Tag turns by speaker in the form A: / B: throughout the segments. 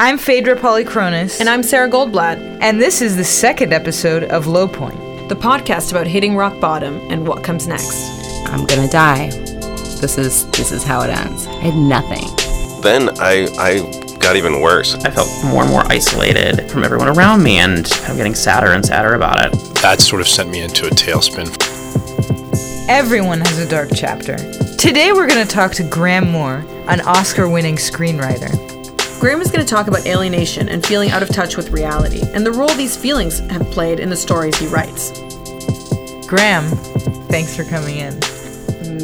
A: I'm Phaedra Polychronis.
B: And I'm Sarah Goldblatt.
A: And this is the second episode of Low Point,
B: the podcast about hitting rock bottom and what comes next.
C: I'm gonna die. This is this is how it ends. I had nothing.
D: Then I I got even worse.
E: I felt more and more isolated from everyone around me and I'm getting sadder and sadder about it.
F: That sort of sent me into a tailspin.
A: Everyone has a dark chapter. Today we're going to talk to Graham Moore, an Oscar winning screenwriter.
B: Graham is going to talk about alienation and feeling out of touch with reality, and the role these feelings have played in the stories he writes.
A: Graham, thanks for coming in.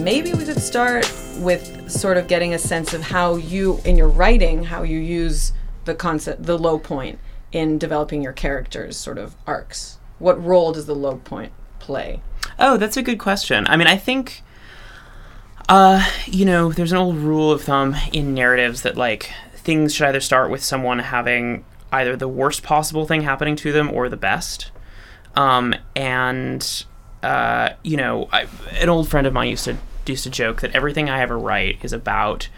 B: Maybe we could start with sort of getting a sense of how you, in your writing, how you use the concept, the low point in developing your characters' sort of arcs. What role does the low point play?
E: Oh, that's a good question. I mean, I think, uh, you know, there's an old rule of thumb in narratives that like things should either start with someone having either the worst possible thing happening to them or the best. Um, and uh, you know, I, an old friend of mine used to used to joke that everything I ever write is about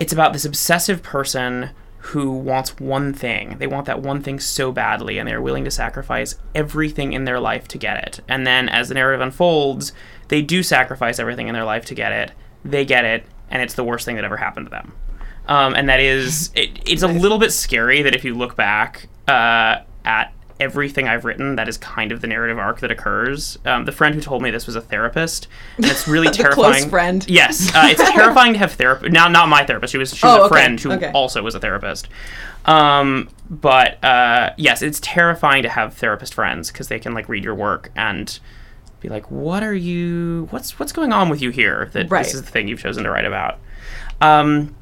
E: it's about this obsessive person who wants one thing. They want that one thing so badly, and they're willing to sacrifice everything in their life to get it. And then, as the narrative unfolds, they do sacrifice everything in their life to get it. They get it, and it's the worst thing that ever happened to them. Um, and that is, it, it's a little bit scary that if you look back uh, at everything I've written, that is kind of the narrative arc that occurs. Um, the friend who told me this was a therapist, and it's really terrifying.
B: Close friend.
E: Yes, uh, it's terrifying to have therapist. Now, not my therapist. She was she was
B: oh,
E: a friend
B: okay.
E: who
B: okay.
E: also was a therapist. Um, but uh, yes, it's terrifying to have therapist friends because they can like read your work and be like, "What are you? What's what's going on with you here? That
B: right.
E: this is the thing you've chosen to write about." Um,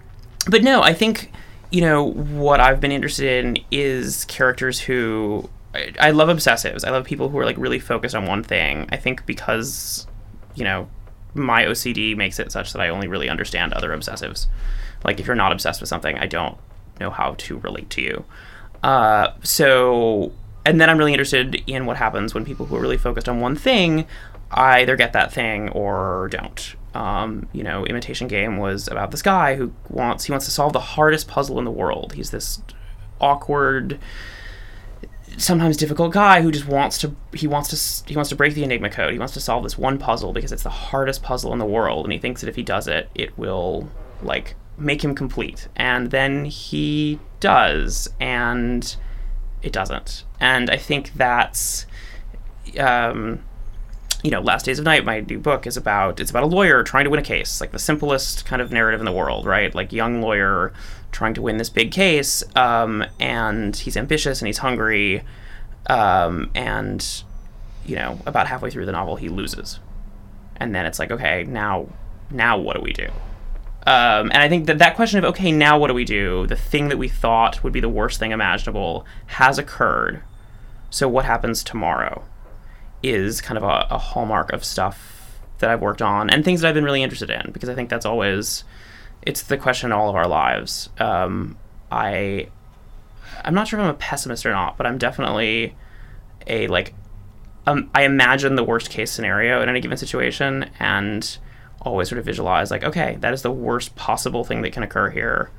E: but no, I think you know what I've been interested in is characters who I, I, love obsessives. I love people who are like really focused on one thing. I think because you know my OCD makes it such that I only really understand other obsessives. Like if you're not obsessed with something, I don't know how to relate to you. Uh, so and then I'm really interested in what happens when people who are really focused on one thing either get that thing or don't. Um, you know, Imitation Game was about this guy who wants he wants to solve the hardest puzzle in the world. He's this awkward, sometimes difficult guy who just wants to he wants to he wants to break the Enigma code. He wants to solve this one puzzle because it's the hardest puzzle in the world, and he thinks that if he does it, it will like make him complete. And then he does, and it doesn't. And I think that's. Um, you know, Last Days of Night, my new book is about it's about a lawyer trying to win a case, like the simplest kind of narrative in the world, right? Like young lawyer trying to win this big case, um, and he's ambitious and he's hungry, um, and you know, about halfway through the novel, he loses, and then it's like, okay, now, now what do we do? Um, and I think that that question of okay, now what do we do? The thing that we thought would be the worst thing imaginable has occurred. So what happens tomorrow? is kind of a, a, hallmark of stuff that I've worked on and things that I've been really interested in because I think that's always it's the question in all of our lives. Um, I I'm not sure if I'm a pessimist or not, but I'm definitely a like um, I imagine the worst case scenario in any given situation and always sort of visualize like okay that is the worst possible thing that can occur here.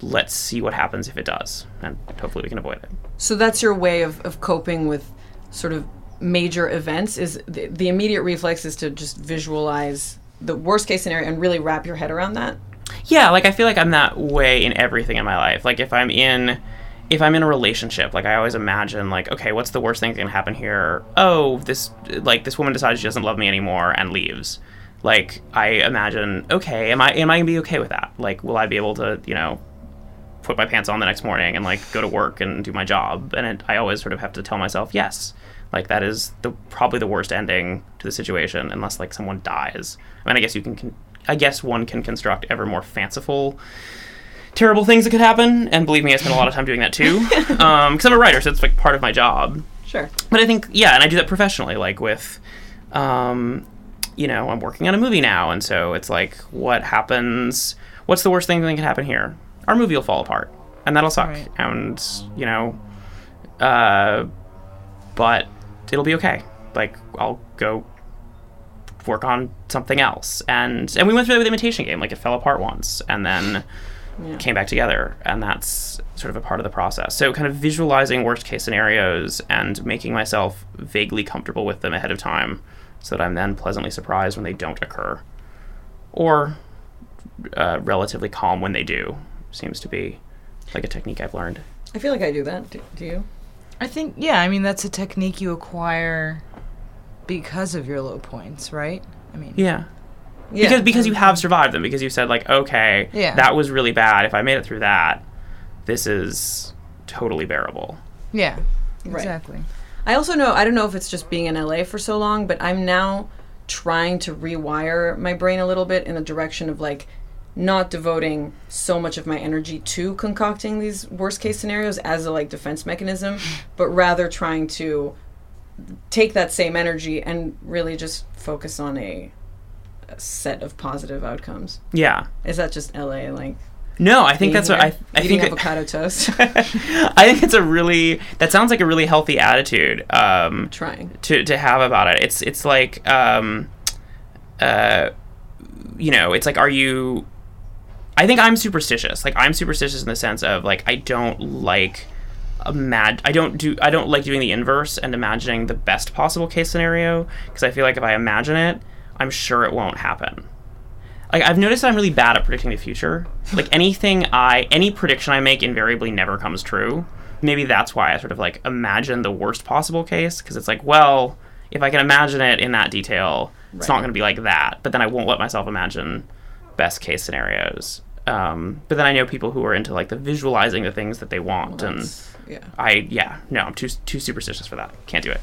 E: Let's see what happens if it does and hopefully we can avoid it.
B: So that's your way of, of coping with sort of major events is the, the, immediate reflex is to just visualize the worst case scenario and really wrap your head around that?
E: Yeah like i feel like i'm that way in everything in my life. Like if i'm in if i'm in a relationship like i always imagine like okay what's the worst thing that can happen here? Oh this like this woman decides she doesn't love me anymore and leaves like i imagine okay am i am i gonna be okay with that like will i be able to you know put my pants on the next morning and like go to work and do my job and it, i always sort of have to tell myself yes like that is the probably the worst ending to the situation, unless like someone dies. I mean, I guess you can, can I guess one can construct ever more fanciful, terrible things that could happen. And believe me, I spend a lot of time doing that too, because um, I'm a writer, so it's like part of my job.
B: Sure.
E: But I think yeah, and I do that professionally, like with. Um, you know, I'm working on a movie now, and so it's like, what happens? What's the worst thing that can happen here? Our movie will fall apart, and that'll suck. Right. And you know, uh, but it'll be okay. Like I'll go work on something else. And and we went through that with imitation game. Like it fell apart once, and then
B: Yeah.
E: came back together, and that's sort of a part of the process. So, kind of visualizing worst case scenarios and making myself vaguely comfortable with them ahead of time, so that I'm then pleasantly surprised when they don't occur, or uh, relatively calm when they do. Seems to be like a technique I've learned.
B: I feel like I do that. Do, do you?
A: I think yeah, I mean that's a technique you acquire because of your low points, right? I mean,
E: Yeah.
B: Yeah.
E: because because you have survived them because you said like okay
A: Yeah.
E: that was really bad if i made it through that this is totally bearable
A: yeah,
B: Right. I also know I don't know if it's just being in LA for so long, but I'm now trying to rewire my brain a little bit in the direction of like not devoting so much of my energy to concocting these worst case scenarios as a like defense mechanism, but rather trying to take that same energy and really just focus on a, a set of positive outcomes.
E: yeah
B: Is that just LA like
E: no i think that's what i, I think it-
B: avocado toast?
E: i think it's a really that sounds like a really healthy attitude um
B: trying.
E: to, to have about it it's it's like um uh you know it's like are you i think i'm superstitious like i'm superstitious in the sense of like i don't like imag- i don't do i don't like doing the inverse and imagining the best possible case scenario because i feel like if i imagine it i'm sure it won't happen like i've noticed i'm really bad at predicting the future. Like anything i any prediction i make invariably never comes true. Maybe that's why i sort of like imagine the worst possible case because it's like well if i can imagine it in that detail it's not going to be like that. But then i won't let myself imagine best case scenarios. Um, but then i know people who are into like the visualizing the things that they want and
B: yeah.
E: i yeah no i'm too too superstitious for that. Can't do it.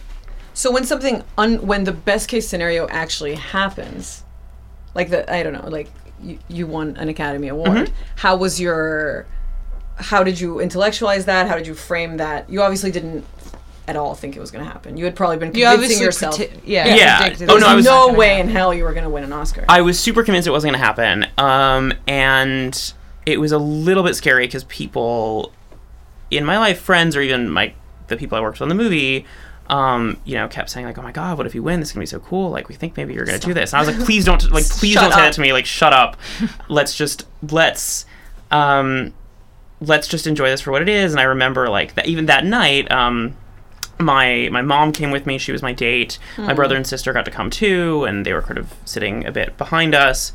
B: So when something un- when the best case scenario actually happens, like the I don't know, like you, you won an Academy Award. How was your how did you intellectualize that? How did you frame that? You obviously didn't at all think it was going to happen. You had probably been
A: You
B: convincing
A: obviously
B: yourself.
A: predi- yeah,
E: Yeah.
A: predicted
E: Oh,
A: it
E: no, I
A: was
E: was-
B: no way
A: happen.
B: in hell you were going to win an Oscar.
E: I was super convinced it wasn't going to happen. Um, and it was a little bit scary because people in my life, friends or even my the people I worked with on the movie, um, you know, kept saying like, "Oh my god, what if you win? This is gonna be so cool! Like, we think maybe you're gonna do this." And I was like, "Please don't, like, please
B: Shut
E: don't say that to me. Like, shut up. let's just let's." Um, let's just enjoy this for what it is. And I remember like that even that night, um, my my mom came with me. She was my date. My brother and sister got to come too, and they were kind of sitting a bit behind us.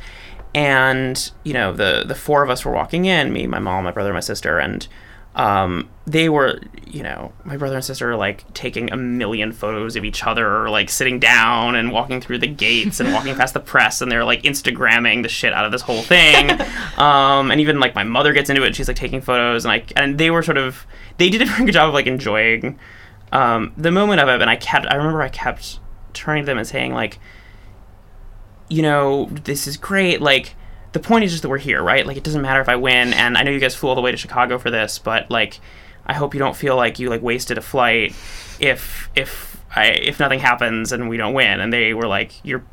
E: And you know, the the four of us were walking in: me, my mom, my brother, my sister, and um, they were, you know, my brother and sister are like taking a million photos of each other, or, like sitting down and walking through the gates and walking past the press, and they're like Instagramming the shit out of this whole thing. um, and even like my mother gets into it; and she's like taking photos, and like, and they were sort of, they did a very good job of like enjoying um, the moment of it. And I kept, I remember I kept turning to them and saying like, you know, this is great. Like, the point is just that we're here, right? Like, it doesn't matter if I win. And I know you guys flew all the way to Chicago for this, but like, I hope you don't feel like you like wasted a flight if if I if nothing happens and we don't win. And they were like, you're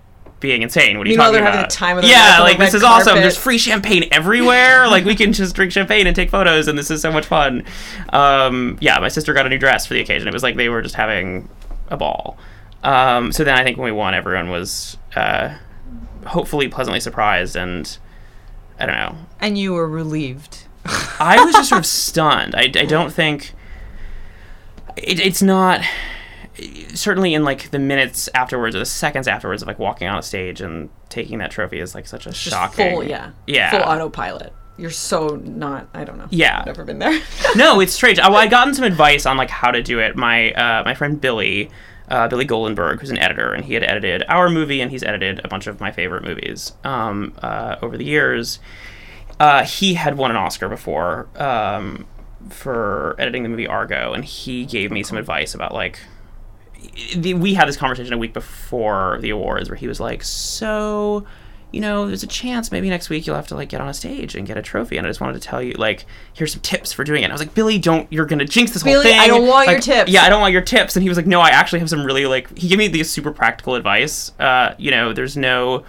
E: being insane. What are you
B: Meanwhile,
E: talking
B: they're
E: about?
B: having the time of their
E: yeah, like this is awesome. There's free champagne everywhere. like we can just drink champagne and take photos, and this is so much fun. Um, yeah, my sister got a new dress for the occasion. It was like they were just having a ball. Um, so then I think when we won, everyone was uh, hopefully pleasantly surprised, and I don't know.
A: And you were relieved.
E: I was just sort of stunned. I, I don't think it, it's not certainly in like the minutes afterwards or the seconds afterwards of like walking on a stage and taking that trophy is like such a shocking.
B: full, yeah,
E: Yeah.
B: full autopilot. You're so not. I don't know.
E: Yeah.
B: I've never been there.
E: no, it's strange. I, well, I gotten some advice on like how to do it. My uh, my friend Billy, uh, Billy Goldenberg, who's an editor, and he had edited our movie, and he's edited a bunch of my favorite movies um, uh, over the years. Uh, he had won an Oscar before um, for editing the movie Argo, and he gave me some advice about like. The, we had this conversation a week before the awards where he was like, "So, you know, there's a chance maybe next week you'll have to like get on a stage and get a trophy." And I just wanted to tell you, like, here's some tips for doing it. And I was like, "Billy, don't you're gonna jinx this whole thing? Billy.
B: I don't want your tips.
E: Yeah, I don't want your tips. And he was like, "No, I actually have some really like." He gave me these super practical advice. Uh, you know, there's no.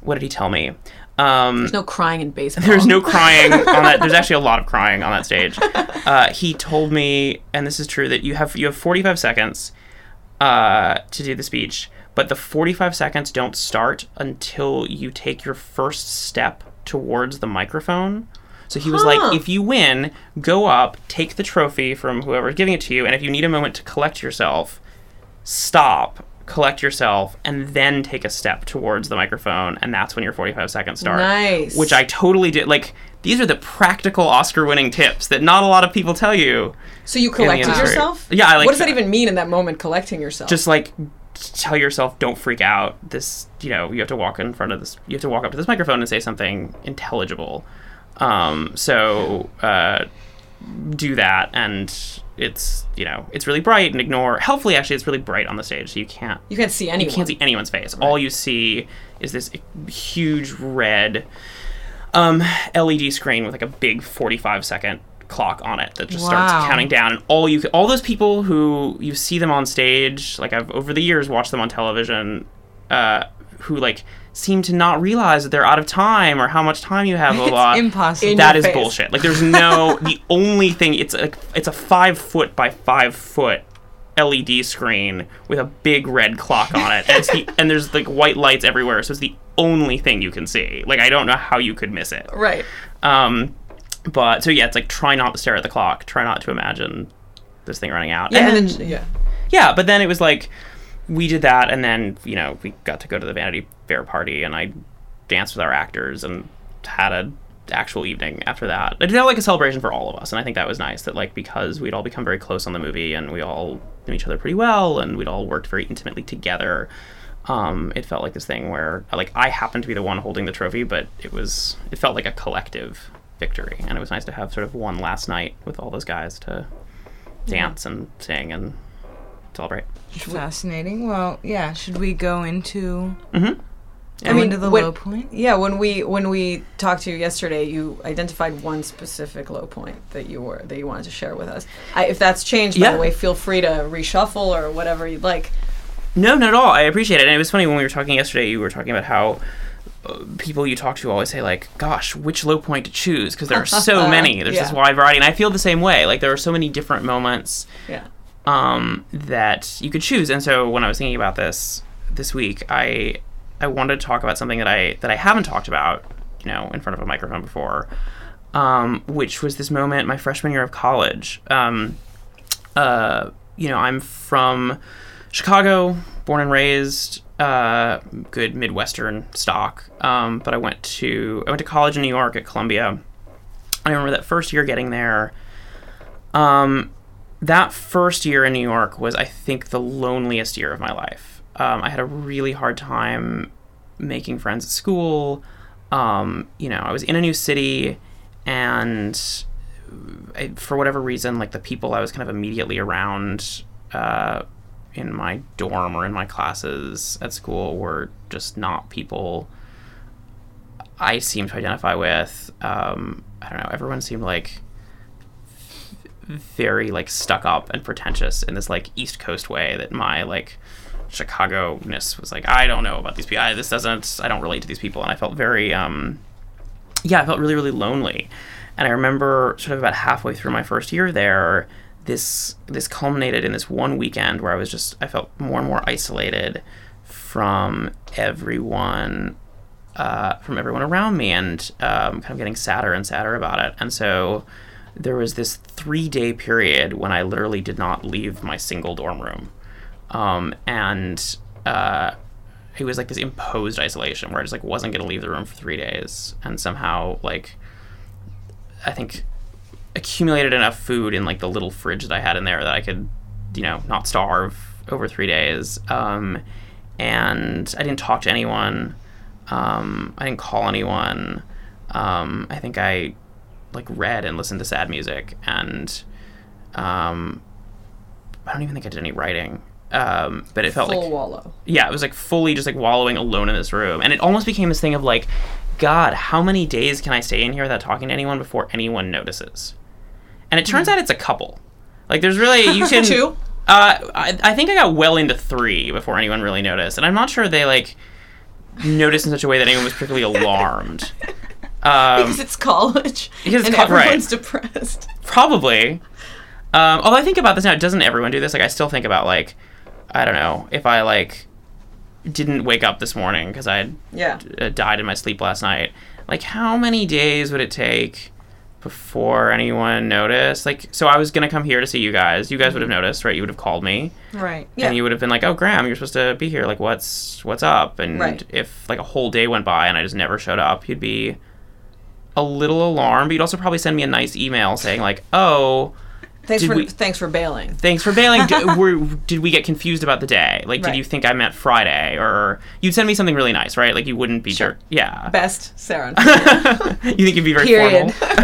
E: What did he tell me? Um,
B: There's no crying in baseball.
E: there's no crying on that. There's actually a lot of crying on that stage. Uh, he told me, and this is true, that you have you have 45 seconds uh, to do the speech, but the 45 seconds don't start until you take your first step towards the microphone. So he was
B: Huh.
E: like, if you win, go up, take the trophy from whoever's giving it to you, and if you need a moment to collect yourself, stop, collect yourself, and then take a step towards the microphone, and that's when your 45 seconds start.
B: Nice.
E: Which I totally did. Like, these are the practical Oscar winning tips that not a lot of people tell you.
B: So you collected yourself?
E: Yeah, I like
B: What does that
E: that.
B: even mean in that moment? Collecting yourself?
E: Just like, tell yourself, don't freak out. This, you know, you have to walk in front of this, you have to walk up to this microphone and say something intelligible. Um, so, uh, do that and it's you know it's really bright and ignore hopefully actually it's really bright on the stage so you can't
B: you can't see anyone.
E: you can't see anyone's face. All you see is this huge red um, LED screen with like a big 45 second clock on it that just
A: Wow.
E: starts counting down. And all you, all those people who you see them on stage, like I've over the years watched them on television, uh, who like seem to not realize that they're out of time or how much time you have. Blah, blah.
A: impossible.
B: In
E: That
B: face.
E: bullshit. Like there's no the only thing it's like it's a five foot by five foot LED screen with a big red clock on it, and, it's the, and there's like white lights everywhere, so it's the only thing you can see. Like I don't know how you could miss it.
B: Right.
E: Um, but so yeah, it's like try not to stare at the clock. Try not to imagine this thing running out.
B: Yeah,
E: and then,
B: yeah.
E: yeah, but then it was like we did that, and then you know we got to go to the Vanity Fair party, and I danced with our actors and had a actual evening after that. I did have like a celebration for all of us, and I think that was nice. That like because we'd all become very close on the movie, and we all knew each other pretty well, and we'd all worked very intimately together. Um, it felt like this thing where like I happened to be the one holding the trophy, but it was it felt like a collective victory, and it was nice to have sort of one last night with all those guys to dance and sing and celebrate.
A: Fascinating. Well, yeah. Should we go into?
E: Mm-hmm.
A: I mean, to the
B: when-
A: low point.
B: Yeah, when we when we talked to you yesterday, you identified one specific low point that you were that you wanted to share with us. I, if that's changed, by the way, feel free to reshuffle or whatever you'd like.
E: No, not at all. I appreciate it. And it was funny when we were talking yesterday. You were talking about how people you talk to always say like, "Gosh, which low point to choose?" Because there are so many. There's this wide variety, and I feel the same way. Like there are so many different moments
B: Yeah.
E: um, that you could choose. And so when I was thinking about this this week, I I wanted to talk about something that I that I haven't talked about, you know, in front of a microphone before, um, which was this moment my freshman year of college. Um, uh, you know, I'm from Chicago, born and raised, uh, good Midwestern stock. Um, but I went to I went to college in New York at Columbia. I remember that first year getting there. Um, that first year in New York was, I think, the loneliest year of my life. Um, I had a really hard time making friends at school. Um, you know, I was in a new city, and I, for whatever reason, like the people I was kind of immediately around uh, in my dorm or in my classes at school were just not people I seemed to identify with. Um, I don't know. Everyone seemed like very like stuck up and pretentious in this like East Coast way that my like Chicago ness was like I don't know about these people. I, this doesn't. I don't relate to these people, and I felt very um yeah, I felt really really lonely. And I remember sort of about halfway through my first year there, this this culminated in this one weekend where I was just I felt more and more isolated from everyone uh, from everyone around me and um, kind of getting sadder and sadder about it. And so there was this three day period when I literally did not leave my single dorm room. Um, and uh, it was like this imposed isolation where I just like wasn't to leave the room for three days. And somehow, like, I think accumulated enough food in like the little fridge that I had in there that I could, you know, not starve over three days. Um, and I didn't talk to anyone. Um, I didn't call anyone. Um, I think I like read and listened to sad music, and um, I don't even think I did any writing. Um, but it felt
B: Full
E: like
B: wallow.
E: yeah, it was like fully just like wallowing alone in this room, and it almost became this thing of like, God, how many days can I stay in here without talking to anyone before anyone notices? And it turns out it's a couple. Like, there's really you can
B: Two?
E: Uh, I, I think I got well into three before anyone really noticed, and I'm not sure they like noticed in such a way that anyone was particularly alarmed. Um,
B: Because it's college.
E: because
B: and
E: co- right.
B: everyone's depressed.
E: Probably. Um, although I think about this now, doesn't everyone do this? Like, I still think about like, I don't know, if I like didn't wake up this morning because I had
B: Yeah.
E: uh, died in my sleep last night. Like, how many days would it take before anyone noticed. Like, so I was gonna come here to see you guys. You guys would have mm-hmm. noticed, right? You would have called me,
A: Right.
B: Yeah.
E: and you would have been like, "Oh, Graham, you're supposed to be here. Like, what's what's up?" And
B: Right.
E: if like a whole day went by and I just never showed up, you'd be a little alarmed. But you'd also probably send me a nice email saying like, "Oh."
B: Thanks for
E: we-
B: thanks for bailing.
E: Thanks for bailing. did, were, did we get confused about the day? Like,
B: Right.
E: did you think I meant Friday? Or you'd send me something really nice, right? Like, you wouldn't be
B: Sure.
E: jerk. Yeah.
B: Best Sarah.
E: you think you'd be very
B: Period.
E: formal?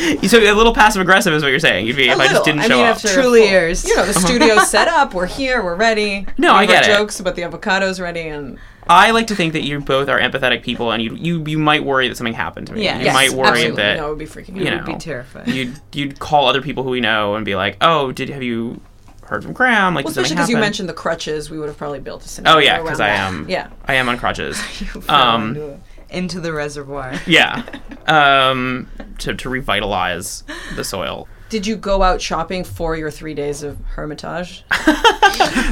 E: so a little passive aggressive is what you're saying. You'd be if
B: A
E: I just didn't
B: I
E: show
B: mean,
E: up.
B: after a
A: Truly
B: full-
A: yours.
B: You know, the studio's set up. We're here. We're ready.
E: No,
B: We
E: I
B: have
E: get
B: our
E: it.
B: jokes about the avocados ready, and
E: I like to think that you both are empathetic people, and you you you might worry that something happened to me.
A: Yeah.
E: you
A: Yes,
E: might worry
B: absolutely.
E: that
B: no, it would be freaking.
E: you
B: out.
E: know
A: Be terrified.
E: you'd you'd call other people who we know and be like, oh, did have you heard from Graham? Like,
B: Well,
E: did
B: especially because you mentioned the crutches, we would have probably built a scenario.
E: Oh yeah, because I am.
B: Yeah.
E: I am on crutches.
A: Fell
E: um,
A: into, the reservoir.
E: Yeah, um, to to revitalize the soil.
B: Did you go out shopping for your three days of hermitage?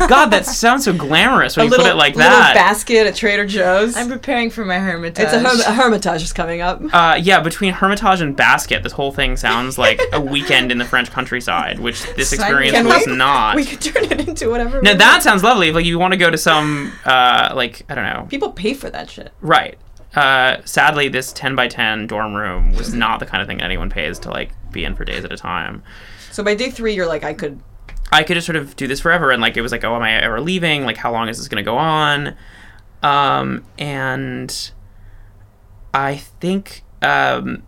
E: God, that sounds so glamorous when
B: a
E: you
B: little,
E: put it like
B: little
E: that.
B: basket at Trader Joe's.
A: I'm preparing for my hermitage.
B: it's a, herm- a hermitage is coming up.
E: Uh, yeah, between Hermitage and Basket, this whole thing sounds like a weekend in the French countryside, which this
A: Sign
E: experience
B: Can
E: was
B: we-
E: not.
B: We could turn it into whatever.
E: now
B: we
E: that
B: want.
E: sounds lovely. If like you want to go to some, uh, like I don't know,
B: people pay for that shit.
E: right? Uh, sadly, this ten by ten dorm room was not the kind of thing anyone pays to like be in for days at a time.
B: So by day three, you're like, I could.
E: I could just sort of do this forever, and like it was like, oh, am I ever leaving? Like, how long is this going to go on? Um, and I think um,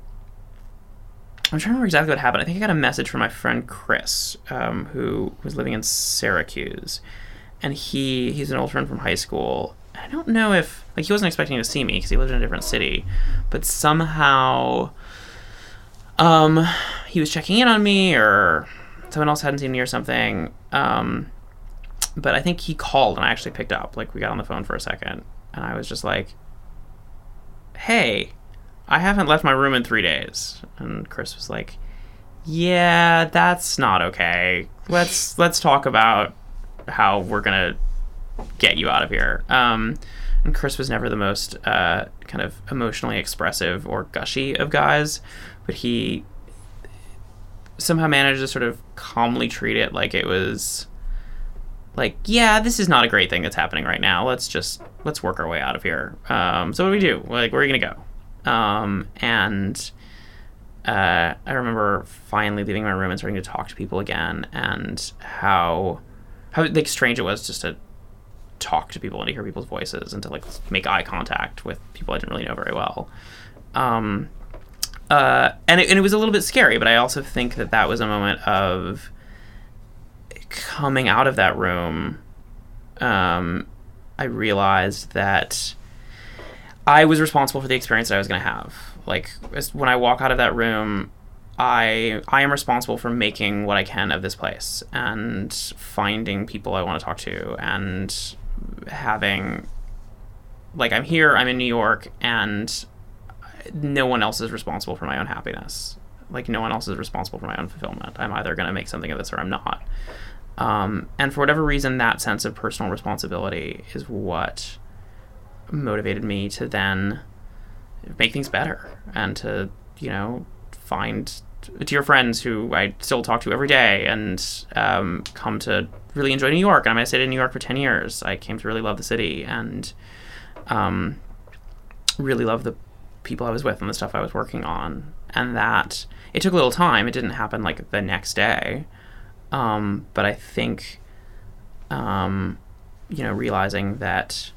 E: I'm trying to remember exactly what happened. I think I got a message from my friend Chris, um, who was living in Syracuse, and he he's an old friend from high school. I don't know if like he wasn't expecting to see me because he lived in a different city, but somehow, um, he was checking in on me or someone else hadn't seen me or something. Um, but I think he called and I actually picked up. Like we got on the phone for a second, and I was just like, "Hey, I haven't left my room in three days." And Chris was like, "Yeah, that's not okay. Let's let's talk about how we're gonna get you out of here." Um, and Chris was never the most uh, kind of emotionally expressive or gushy of guys, but he somehow managed to sort of calmly treat it like it was like yeah this is not a great thing that's happening right now. Let's just let's work our way out of here. Um, so what do we do? Like where are you gonna go? Um, and uh, i remember finally leaving my room and starting to talk to people again and how how like strange it was just to talk to people and to hear people's voices and to like make eye contact with people i didn't really know very well um, uh, and, it, and it was a little bit scary, but I also think that that was a moment of coming out of that room. Um, I realized that I was responsible for the experience that I was going to have. Like when I walk out of that room, I I am responsible for making what I can of this place and finding people I want to talk to and having like I'm here, I'm in New York, and no one else is responsible for my own happiness. Like no one else is responsible for my own fulfillment. I'm either going to make something of this or I'm not. Um, and for whatever reason, that sense of personal responsibility is what motivated me to then make things better and to, you know, find dear friends who I still talk to every day and um, come to really enjoy New York. And I stayed in New York for 10 years. I came to really love the city and um, really love the people I was with and the stuff I was working on. And that it took a little time. It didn't happen like the next day. Um, but I think, um, you know, realizing that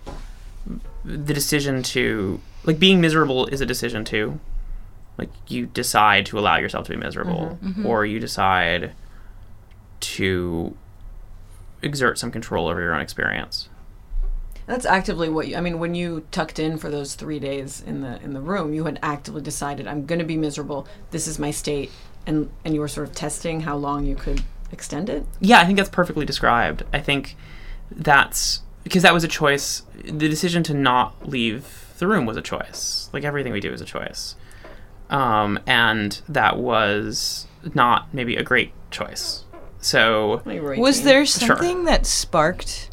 E: the decision to, like, being miserable is a decision too. Like, you decide to allow yourself to be miserable, mm-hmm. Mm-hmm. or you decide to exert some control over your own experience.
B: That's actively what you. I mean, when you tucked in for those three days in the in the room, you had actively decided, "I'm going to be miserable. This is my state," and and you were sort of testing how long you could extend it.
E: Yeah, I think that's perfectly described. I think that's because that was a choice. The decision to not leave the room was a choice. Like everything we do is a choice. Um, and that was not maybe a great choice. So
A: Was
B: Jane?
A: there something that sparked?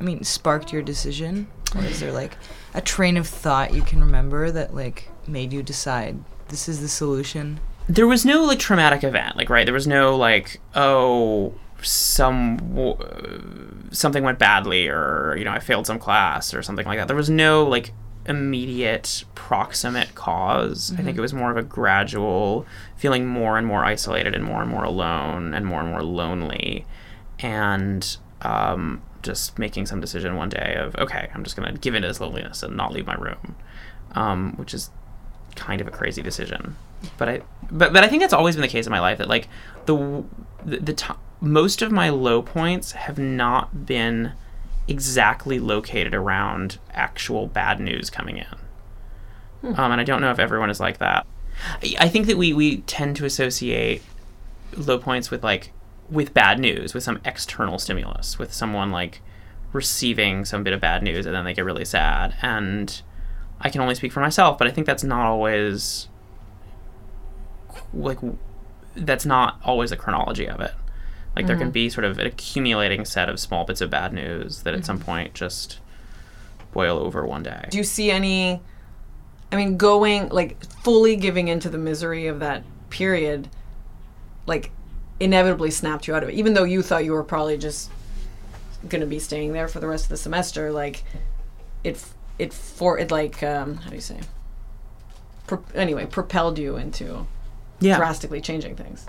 A: I mean, sparked your decision, or is there like a train of thought you can remember that like made you decide this is the solution?
E: there was no like traumatic event like right there was no like oh some w- something went badly or you know i failed some class or something like that there was no like immediate proximate because i think it was more of a gradual feeling more and more isolated and more and more alone and more and more lonely and um, just making some decision one day of okay i'm just going to give in to this loneliness and not leave my room um, which is kind of a crazy decision. But I but but I think that's always been the case in my life that like the the, the t- most of my low points have not been exactly located around actual bad news coming in. Um, and I don't know if everyone is like that. I, I think that we we tend to associate low points with like with bad news, with some external stimulus, with someone like receiving some bit of bad news and then they get really sad. And I can only speak for myself, but I think that's not always like that's not always the chronology of it. Like there can be sort of an accumulating set of small bits of bad news that at some point just boil over one day.
B: Do you see any? I mean, going like fully giving into the misery of that period, like inevitably snapped you out of it. Even though you thought you were probably just going to be staying there for the rest of the semester, like it it for it like um, how do you say? Pro- anyway, propelled you into
E: yeah.
B: drastically changing things.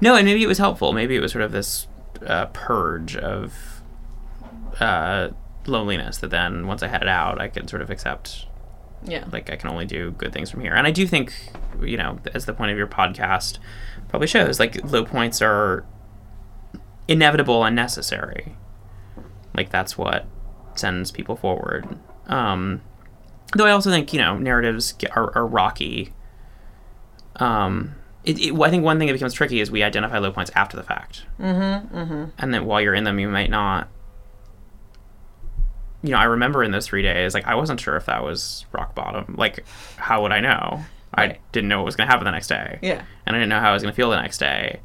E: No, and maybe it was helpful. Maybe it was sort of this uh, purge of uh, loneliness that then once I had it out, I could sort of accept
B: Yeah.
E: like I can only do good things from here. And I do think, you know, as the point of your podcast probably shows, like low points are inevitable and necessary. Like that's what sends people forward. Um, though I also think you know narratives are, are rocky. Um, it, it, I think one thing that becomes tricky is we identify low points after the fact, mm-hmm, mm-hmm. and then while you're in them, you might not. You know, I remember in those three days, like I wasn't sure if that was rock bottom. Like, how would I know? I didn't know what was going to happen the next day
B: Yeah.
E: and I didn't know how I was going to feel the next day.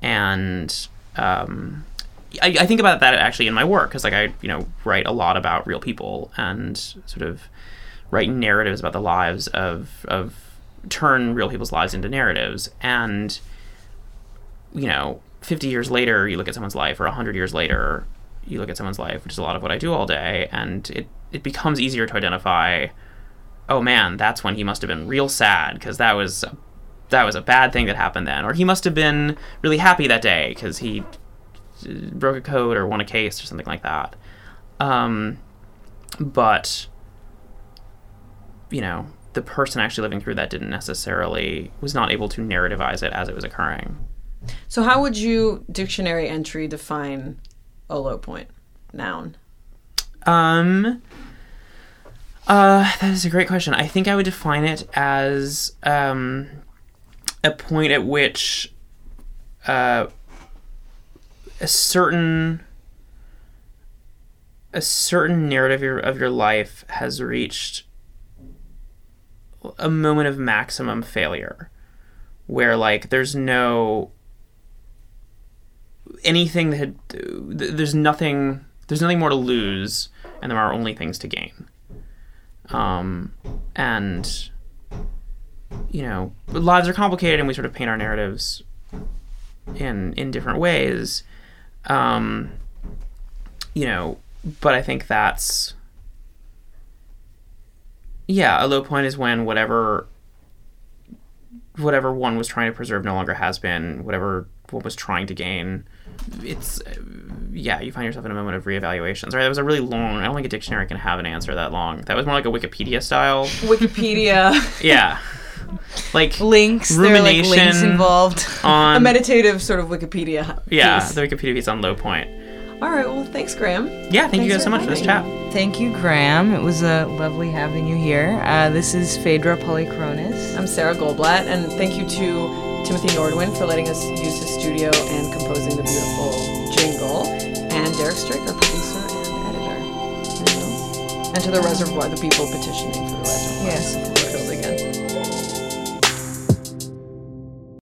E: And um, I, I think about that actually in my work because like I you know write a lot about real people and sort of write narratives about the lives of of turn real people's lives into narratives. And you know 50 years later you look at someone's life or 100 years later you look at someone's life which is a lot of what I do all day and it it becomes easier to identify oh man that's when he must have been real sad because that was that was a bad thing that happened then. Or he must have been really happy that day because he uh, broke a code or won a case or something like that. Um, but you know the person actually living through that didn't necessarily was not able to narrativize it as it was occurring
B: So how would you dictionary entry define a low point? Noun.
E: Um. Uh, that is a great question. I think I would define it as um, a point at which uh, a certain a certain narrative of your, of your life has reached a moment of maximum failure, where like there's no anything that had, there's nothing there's nothing more to lose and there are only things to gain. Um and you know lives are complicated and we sort of paint our narratives in in different ways. Um you know but i think that's yeah a low point is when whatever whatever one was trying to preserve no longer has been whatever one was trying to gain it's yeah you find yourself in a moment of reevaluation sorry that was a really long i don't think a dictionary can have an answer that long that was more like a wikipedia style
B: Wikipedia.
E: yeah like
A: Links. There are like links
E: Rumination
A: involved.
B: a meditative sort of Wikipedia.
E: yeah the wikipedia piece on low point
B: All right. Well, thanks, Graham.
E: yeah thank you guys so much for this chat
A: Thank you, Graham. It was uh, lovely having you here. Uh, this is Phaedra Polychronis.
B: I'm Sarah Goldblatt, and thank you to Timothy Nordwin for letting us use his studio and composing the beautiful jingle, and Derek Strick, our producer and editor. And to the reservoir, the people petitioning for the reservoir.
A: Yes, of